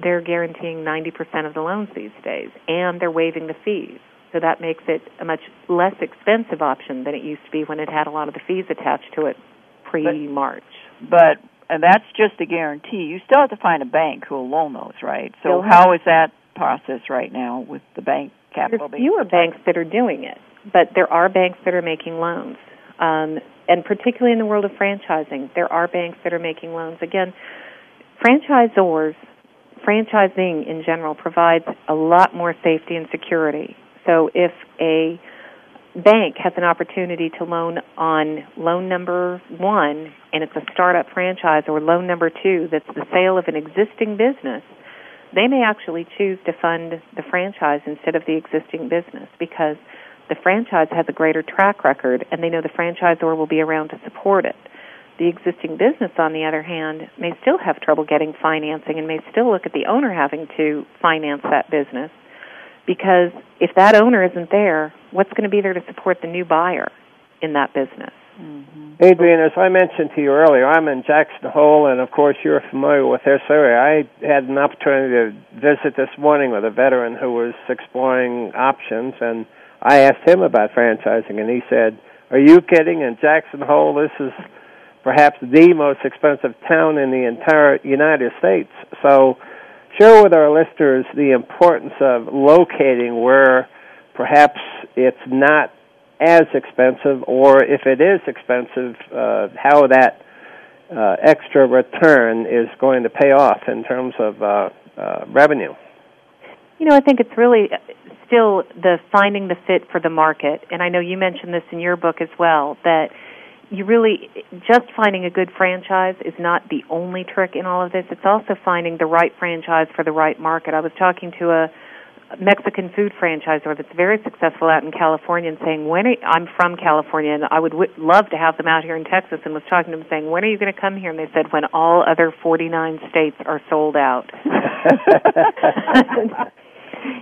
they're guaranteeing 90% of the loans these days, and they're waiving the fees. So that makes it a much less expensive option than it used to be when it had a lot of the fees attached to it pre-March. But and that's just a guarantee. You still have to find a bank who will loan those, right? So Still how is that process right now with the bank capital? There's fewer banks that are doing it, but there are banks that are making loans. Um, and particularly in the world of franchising, there are banks that are making loans. Again, franchisors, franchising in general provides a lot more safety and security. So if a bank has an opportunity to loan on loan number one and it's a startup franchise or loan number two that's the sale of an existing business, they may actually choose to fund the franchise instead of the existing business because the franchise has a greater track record and they know the franchisor will be around to support it. The existing business, on the other hand, may still have trouble getting financing and may still look at the owner having to finance that business because if that owner isn't there, what's going to be there to support the new buyer in that business? Mm-hmm. Adrienne, as I mentioned to you earlier, I'm in Jackson Hole, and of course you're familiar with this area. I had an opportunity to visit this morning with a veteran who was exploring options, and I asked him about franchising, and he said, "Are you kidding? In Jackson Hole, this is perhaps the most expensive town in the entire United States." So, share with our listeners the importance of locating where perhaps it's not as expensive, or if it is expensive, uh, how that uh, extra return is going to pay off in terms of uh, uh, revenue. You know, I think it's really uh, still the finding the fit for the market, and I know you mentioned this in your book as well that you really just finding a good franchise is not the only trick in all of this. It's also finding the right franchise for the right market. I was talking to a Mexican food franchisor that's very successful out in California and saying, when are, I'm from California and I would w- love to have them out here in Texas and was talking to them saying, when are you going to come here? And they said, when all other 49 states are sold out.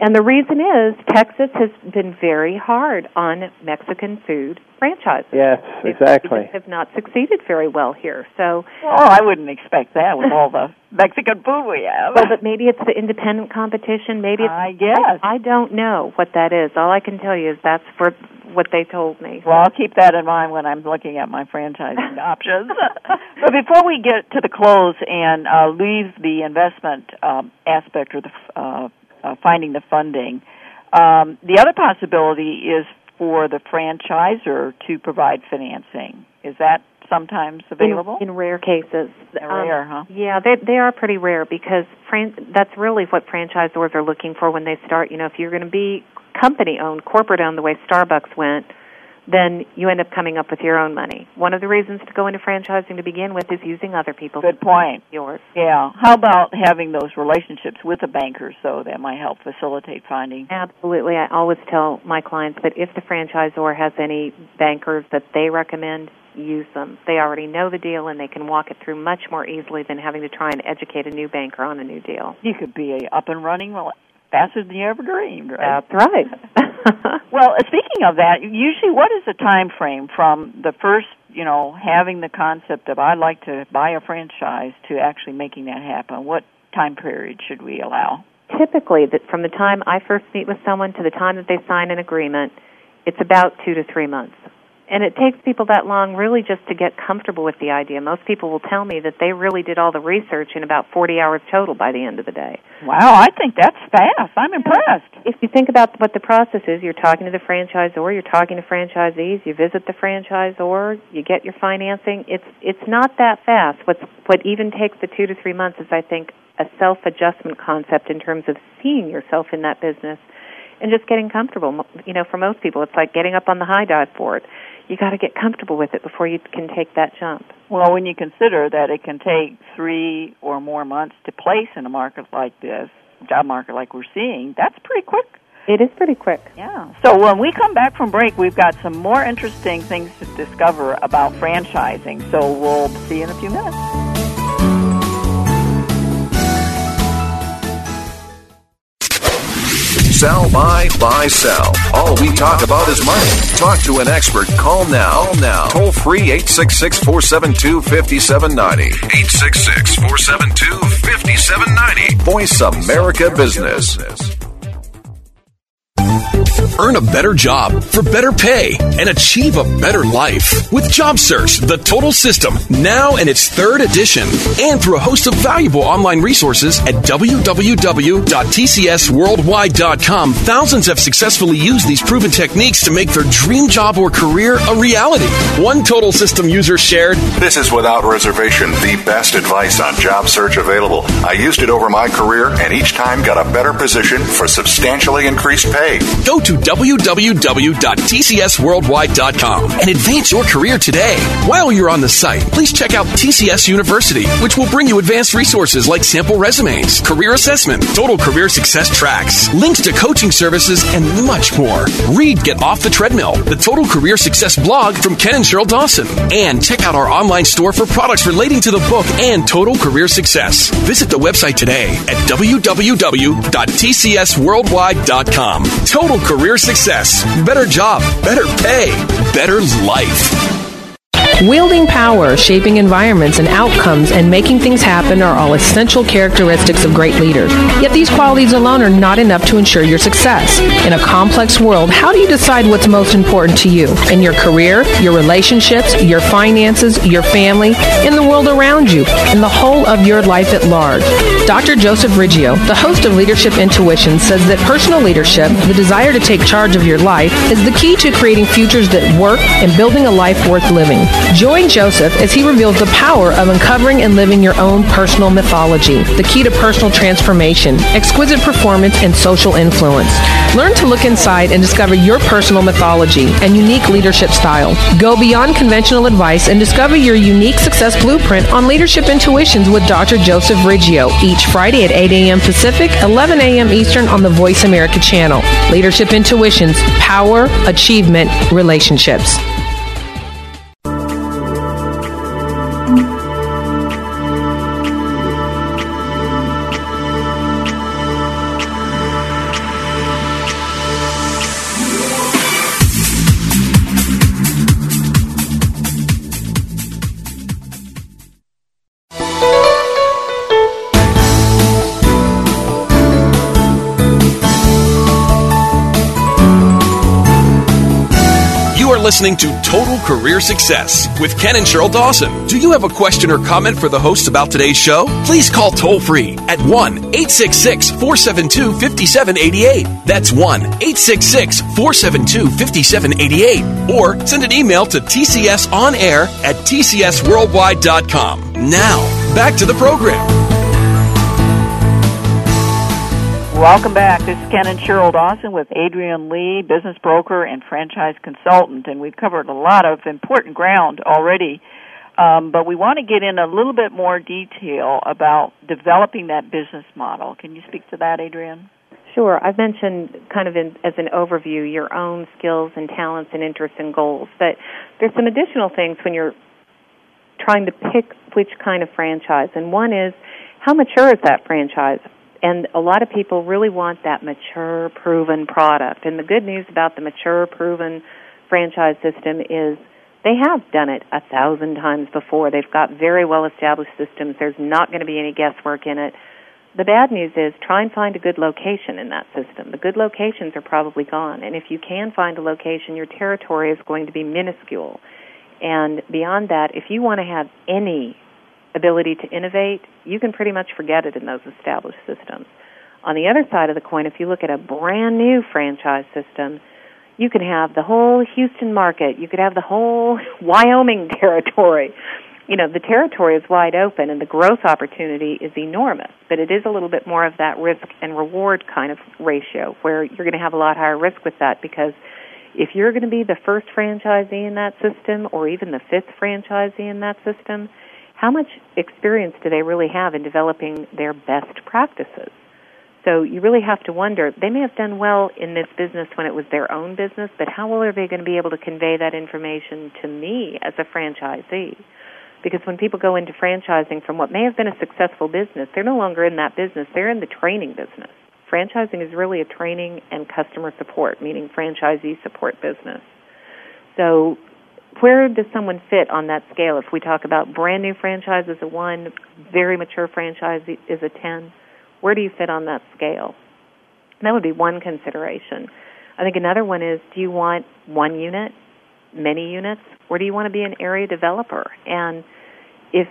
and the reason is Texas has been very hard on Mexican food franchises. Yes, exactly. They have not succeeded very well here. So, well, I wouldn't expect that with all the Mexican food we have. Well, but maybe it's the independent competition. Maybe it's, I guess I, I don't know what that is. All I can tell you is that's for what they told me. Well, I'll keep that in mind when I'm looking at my franchising options. but before we get to the close and uh, leave the investment um, aspect or the uh, uh, finding the funding, um, the other possibility is for the franchisor to provide financing. Is that sometimes available? In, in rare cases. They're um, rare, huh? Yeah, they they are pretty rare because fran- that's really what franchisors are looking for when they start. You know, if you're going to be company owned, corporate owned, the way Starbucks went, then you end up coming up with your own money. One of the reasons to go into franchising to begin with is using other people's. Good point. Yours. Yeah. How about having those relationships with the bankers, so that might help facilitate finding? Absolutely. I always tell my clients that if the franchisor has any bankers that they recommend, use them. They already know the deal and they can walk it through much more easily than having to try and educate a new banker on a new deal. You could be up and running faster than you ever dreamed, right? That's right. well, speaking of that, usually what is the time frame from the first, you know, having the concept of I'd like to buy a franchise to actually making that happen? What time period should we allow? Typically, that from the time I first meet with someone to the time that they sign an agreement, it's about 2 to 3 months and it takes people that long really just to get comfortable with the idea. Most people will tell me that they really did all the research in about 40 hours total by the end of the day. Wow, I think that's fast. I'm impressed. If you think about what the process is, you're talking to the franchisor, you're talking to franchisees, you visit the franchisor, you get your financing. It's it's not that fast. What's what even takes the 2 to 3 months is I think a self-adjustment concept in terms of seeing yourself in that business and just getting comfortable. You know, for most people, it's like getting up on the high dive board you got to get comfortable with it before you can take that jump. Well, when you consider that it can take three or more months to place in a market like this, job market like we're seeing, that's pretty quick. It is pretty quick. Yeah. So when we come back from break, we've got some more interesting things to discover about franchising. So we'll see you in a few minutes. Sell, buy, buy, sell. All we talk about is money. Talk to an expert. Call now. Call now. Toll free 866 472 5790. 866 472 5790. Voice America Business. Earn a better job for better pay and achieve a better life with Job Search, the total system, now in its third edition, and through a host of valuable online resources at www.tcsworldwide.com. Thousands have successfully used these proven techniques to make their dream job or career a reality. One total system user shared This is without reservation the best advice on job search available. I used it over my career and each time got a better position for substantially increased pay. Go to www.tcsworldwide.com and advance your career today. While you're on the site, please check out TCS University, which will bring you advanced resources like sample resumes, career assessment, total career success tracks, links to coaching services, and much more. Read Get Off the Treadmill, the Total Career Success blog from Ken and Sheryl Dawson, and check out our online store for products relating to the book and Total Career Success. Visit the website today at www.tcsworldwide.com. Total Career Success. Better job, better pay, better life. Wielding power, shaping environments and outcomes, and making things happen are all essential characteristics of great leaders. Yet these qualities alone are not enough to ensure your success. In a complex world, how do you decide what's most important to you? In your career, your relationships, your finances, your family, in the world around you, in the whole of your life at large? Dr. Joseph Riggio, the host of Leadership Intuition, says that personal leadership, the desire to take charge of your life, is the key to creating futures that work and building a life worth living. Join Joseph as he reveals the power of uncovering and living your own personal mythology, the key to personal transformation, exquisite performance, and social influence. Learn to look inside and discover your personal mythology and unique leadership style. Go beyond conventional advice and discover your unique success blueprint on Leadership Intuitions with Dr. Joseph Riggio Friday at 8 a.m. Pacific, 11 a.m. Eastern on the Voice America channel. Leadership Intuitions, Power, Achievement, Relationships. Listening to Total Career Success with Ken and Sheryl Dawson. Do you have a question or comment for the hosts about today's show? Please call toll free at 1 866 472 5788. That's 1 866 472 5788. Or send an email to tcsonair at tcsworldwide.com. Now, back to the program. Welcome back. This is Ken and Sheryl Dawson with Adrienne Leigh, business broker and franchise consultant, and we've covered a lot of important ground already. Um, but we want to get in a little bit more detail about developing that business model. Can you speak to that, Adrienne? Sure. I've mentioned kind of in, as an overview your own skills and talents and interests and goals, but there's some additional things when you're trying to pick which kind of franchise. And one is how mature is that franchise? And a lot of people really want that mature, proven product. And the good news about the mature, proven franchise system is they have done it a thousand times before. They've got very well established systems. There's not going to be any guesswork in it. The bad news is try and find a good location in that system. The good locations are probably gone. And if you can find a location, your territory is going to be minuscule. And beyond that, if you want to have any ability to innovate, you can pretty much forget it in those established systems. On the other side of the coin, if you look at a brand new franchise system, you can have the whole Houston market, you could have the whole Wyoming territory. You know, the territory is wide open and the growth opportunity is enormous, but it is a little bit more of that risk and reward kind of ratio where you're going to have a lot higher risk with that because if you're going to be the first franchisee in that system or even the fifth franchisee in that system, how much experience do they really have in developing their best practices? So you really have to wonder, they may have done well in this business when it was their own business, but how well are they going to be able to convey that information to me as a franchisee? Because when people go into franchising from what may have been a successful business, they're no longer in that business, they're in the training business. Franchising is really a training and customer support, meaning franchisee support business. So where does someone fit on that scale? If we talk about brand new franchise as a one, very mature franchise is a 10, where do you fit on that scale? That would be one consideration. I think another one is do you want one unit, many units, or do you want to be an area developer? And if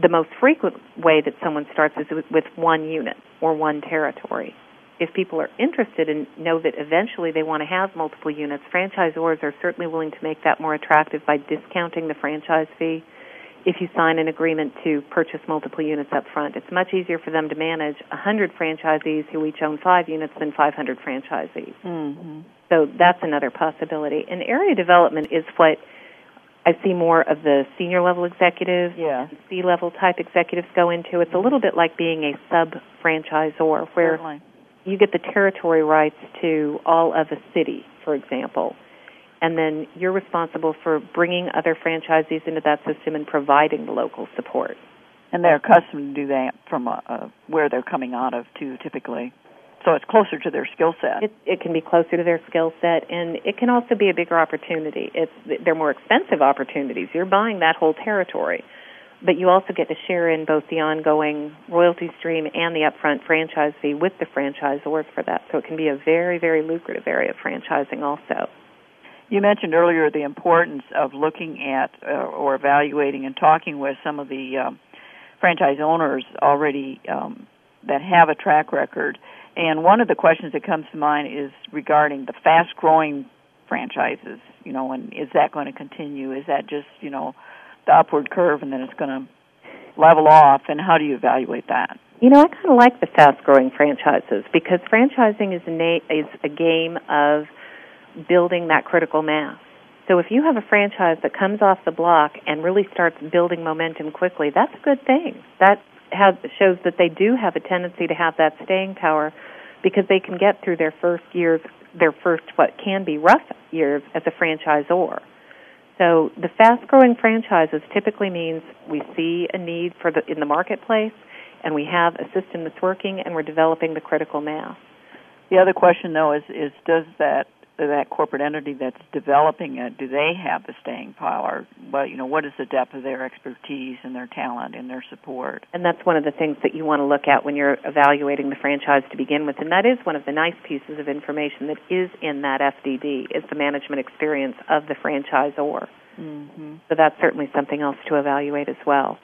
the most frequent way that someone starts is with one unit or one territory if people are interested and know that eventually they want to have multiple units, franchisors are certainly willing to make that more attractive by discounting the franchise fee if you sign an agreement to purchase multiple units up front. It's much easier for them to manage 100 franchisees who each own five units than 500 franchisees. Mm-hmm. So that's another possibility. And area development is what I see more of the senior level executives, yeah. C level type executives go into. It's a little bit like being a sub franchisor where Certainly you get the territory rights to all of a city, for example, and then you're responsible for bringing other franchisees into that system and providing the local support. And they're accustomed to do that from a, a, where they're coming out of, too, typically. So it's closer to their skill set. It, it can be closer to their skill set, and it can also be a bigger opportunity. It's they're more expensive opportunities. You're buying that whole territory but you also get to share in both the ongoing royalty stream and the upfront franchise fee with the franchisors for that. So it can be a very, very lucrative area of franchising also. You mentioned earlier the importance of looking at uh, or evaluating and talking with some of the um, franchise owners already um, that have a track record. And one of the questions that comes to mind is regarding the fast growing franchises, you know, and is that going to continue? Is that just, you know, the upward curve and then it's going to level off and how do you evaluate that? You know i kind of like the fast growing franchises because franchising is a na- is a game of building that critical mass. So if you have a franchise that comes off the block and really starts building momentum quickly that's a good thing. That has, shows that they do have a tendency to have that staying power because they can get through their first years their first what can be rough years as a franchisor so the fast-growing franchises typically means we see a need for the in the marketplace, and we have a system that's working, and we're developing the critical mass. The other question, though, is is does that that corporate entity that's developing it, do they have the staying power? Well, you know, what is the depth of their expertise and their talent and their support? And that's one of the things that you want to look at when you're evaluating the franchise to begin with. And that is one of the nice pieces of information that is in that FDD is the management experience of the franchisor. Mm-hmm. So that's certainly something else to evaluate as well.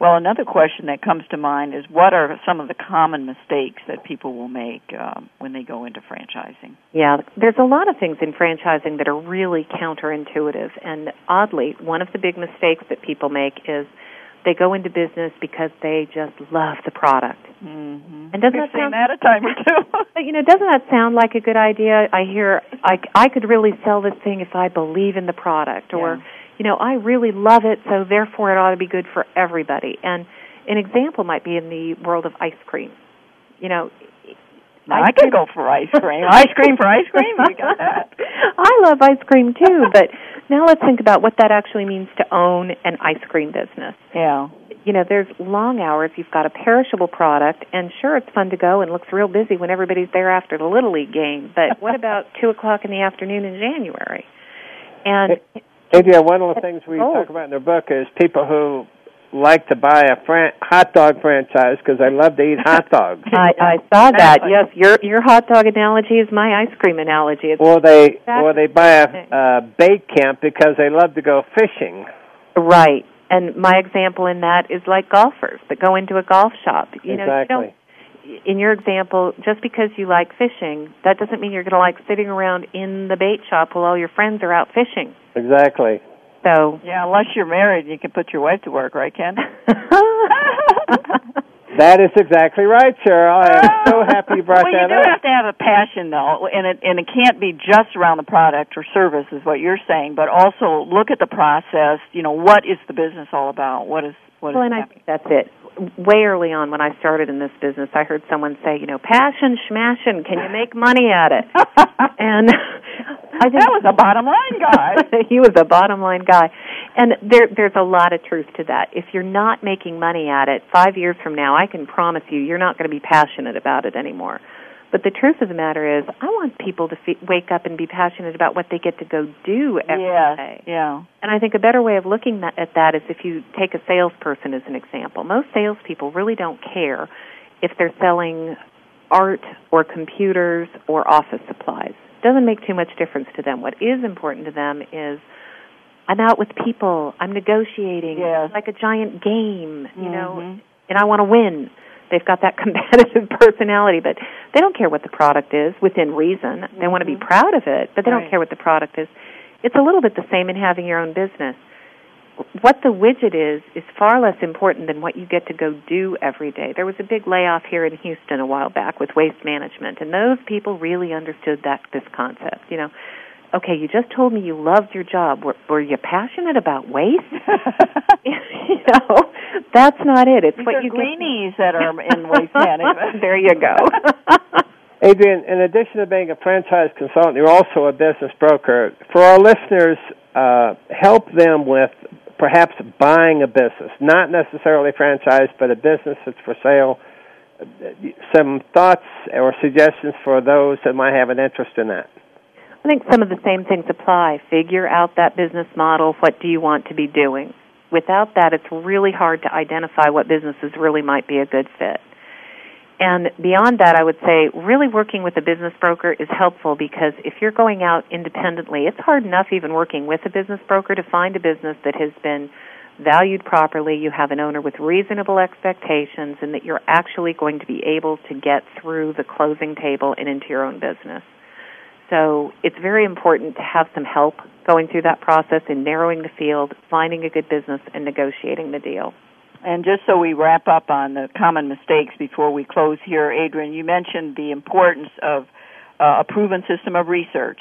Well, another question that comes to mind is what are some of the common mistakes that people will make um, when they go into franchising? Yeah, there's a lot of things in franchising that are really counterintuitive. And oddly, one of the big mistakes that people make is they go into business because they just love the product. Mm-hmm. And doesn't We've that sound that a time or two? but you know, doesn't that sound like a good idea? I hear I I could really sell this thing if I believe in the product, or Yeah you know, I really love it, so therefore it ought to be good for everybody. And an example might be in the world of ice cream. You know, now, I could go for ice cream. ice cream for ice cream. We got that. I love ice cream too, but now let's think about what that actually means to own an ice cream business. Yeah. You know, there's long hours. You've got a perishable product, and sure, it's fun to go and looks real busy when everybody's there after the little league game. But what about two o'clock in the afternoon in January? And Adria, one of the things we talk about in the book is people who like to buy a fran- hot dog franchise because they love to eat hot dogs. I, I saw that. Yes, your your hot dog analogy is my ice cream analogy. It's or they exactly or they buy a, a bait camp because they love to go fishing. Right. And my example in that is like golfers that go into a golf shop. You know, exactly. you don't in your example, just because you like fishing, that doesn't mean you're going to like sitting around in the bait shop while all your friends are out fishing. Exactly. So yeah, unless you're married, you can put your wife to work, right, Ken? that is exactly right, Sheryl. I am so happy you brought well, that you do up. have to have a passion, though, and it and it can't be just around the product or service, is what you're saying, but also look at the process. You know, what is the business all about? What is what well, and I think that's it. Way early on, when I started in this business, I heard someone say, "You know, passion, schmashin, can you make money at it?" and I think that was a bottom line guy. he was a bottom line guy, and there there's a lot of truth to that. If you're not making money at it, five years from now, I can promise you, you're not going to be passionate about it anymore. But the truth of the matter is, I want people to fe- wake up and be passionate about what they get to go do every yes, day. yeah. And I think a better way of looking that, at that is if you take a salesperson as an example. Most salespeople really don't care if they're selling art or computers or office supplies. Doesn't make too much difference to them. What is important to them is I'm out with people. I'm negotiating. Yes. It's like a giant game, you know, Mhm. and I want to win. They've got that competitive personality, but they don't care what the product is within reason. They want to be mm-hmm. proud of it, but they Right. don't care what the product is. It's a little bit the same in having your own business. What the widget is is far less important than what you get to go do every day. There was a big layoff here in Houston a while back with waste management, and those people really understood that this concept. You know, okay, you just told me you loved your job. Were, were you passionate about waste? you know, that's not it. It's These what are you greenies that are in waste management. there you go. Adrienne, in addition to being a franchise consultant, you're also a business broker. For our listeners, uh, help them with perhaps buying a business, not necessarily franchise, but a business that's for sale. Some thoughts or suggestions for those that might have an interest in that. I think some of the same things apply. Figure out that business model. What do you want to be doing? Without that, it's really hard to identify what businesses really might be a good fit. And beyond that, I would say really working with a business broker is helpful because if you're going out independently, it's hard enough even working with a business broker to find a business that has been valued properly, you have an owner with reasonable expectations, and that you're actually going to be able to get through the closing table and into your own business. So it's very important to have some help going through that process in narrowing the field, finding a good business, and negotiating the deal. And just so we wrap up on the common mistakes before we close here, Adrienne, you mentioned the importance of uh, a proven system of research.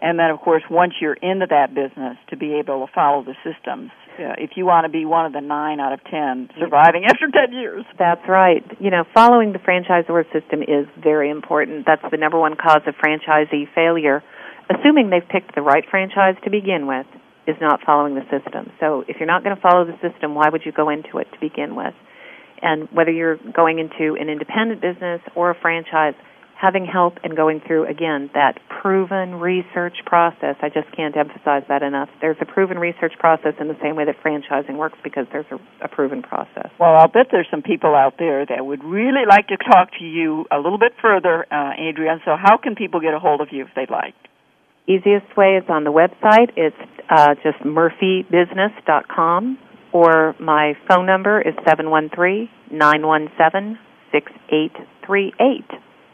And then, of course, once you're into that business, to be able to follow the systems. Uh, if you want to be one of the nine out of ten surviving after ten years. That's right. You know, following the franchisor system is very important. That's the number one cause of franchisee failure. Assuming they've picked the right franchise to begin with, is not following the system. So if you're not going to follow the system, why would you go into it to begin with? And whether you're going into an independent business or a franchise, having help and going through, again, that proven research process. I just can't emphasize that enough. There's a proven research process in the same way that franchising works because there's a, a proven process. Well, I'll bet there's some people out there that would really like to talk to you a little bit further, uh, Adrienne. So, how can people get a hold of you if they'd like? Easiest way is on the website. It's uh, just murphybusiness.com, or my phone number is seven one three nine one seven six eight three eight.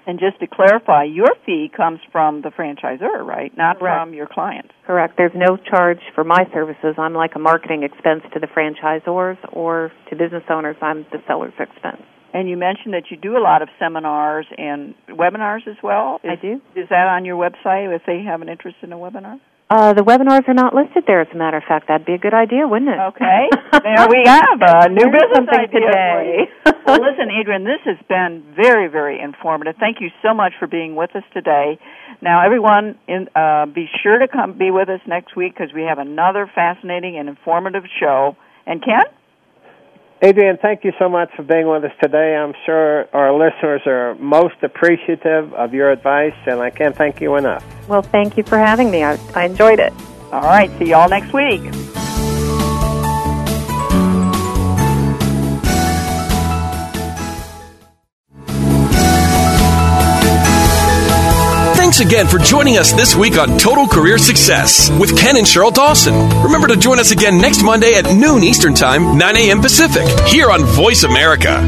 And just to clarify, your fee comes from the franchisor, right? Not Correct. from your clients. Correct. There's no charge for my services. I'm like a marketing expense to the franchisors, or to business owners, I'm the seller's expense. And you mentioned that you do a lot of seminars and webinars as well. Is, I do. Is that on your website if they have an interest in a webinar? Uh, the webinars are not listed there, as a matter of fact. That'd be a good idea, wouldn't it? Okay. there we have a new Learned business idea today. well, listen, Adrienne, this has been very, very informative. Thank you so much for being with us today. Now, everyone, in, uh, be sure to come be with us next week because we have another fascinating and informative show. And Ken? Adrienne, thank you so much for being with us today. I'm sure our listeners are most appreciative of your advice, and I can't thank you enough. Well, thank you for having me. I, I enjoyed it. All right. See you all next week. Thanks again for joining us this week on Total Career Success with Ken and Sheryl Dawson. Remember to join us again next Monday at noon Eastern Time, 9 a.m. Pacific, here on Voice America.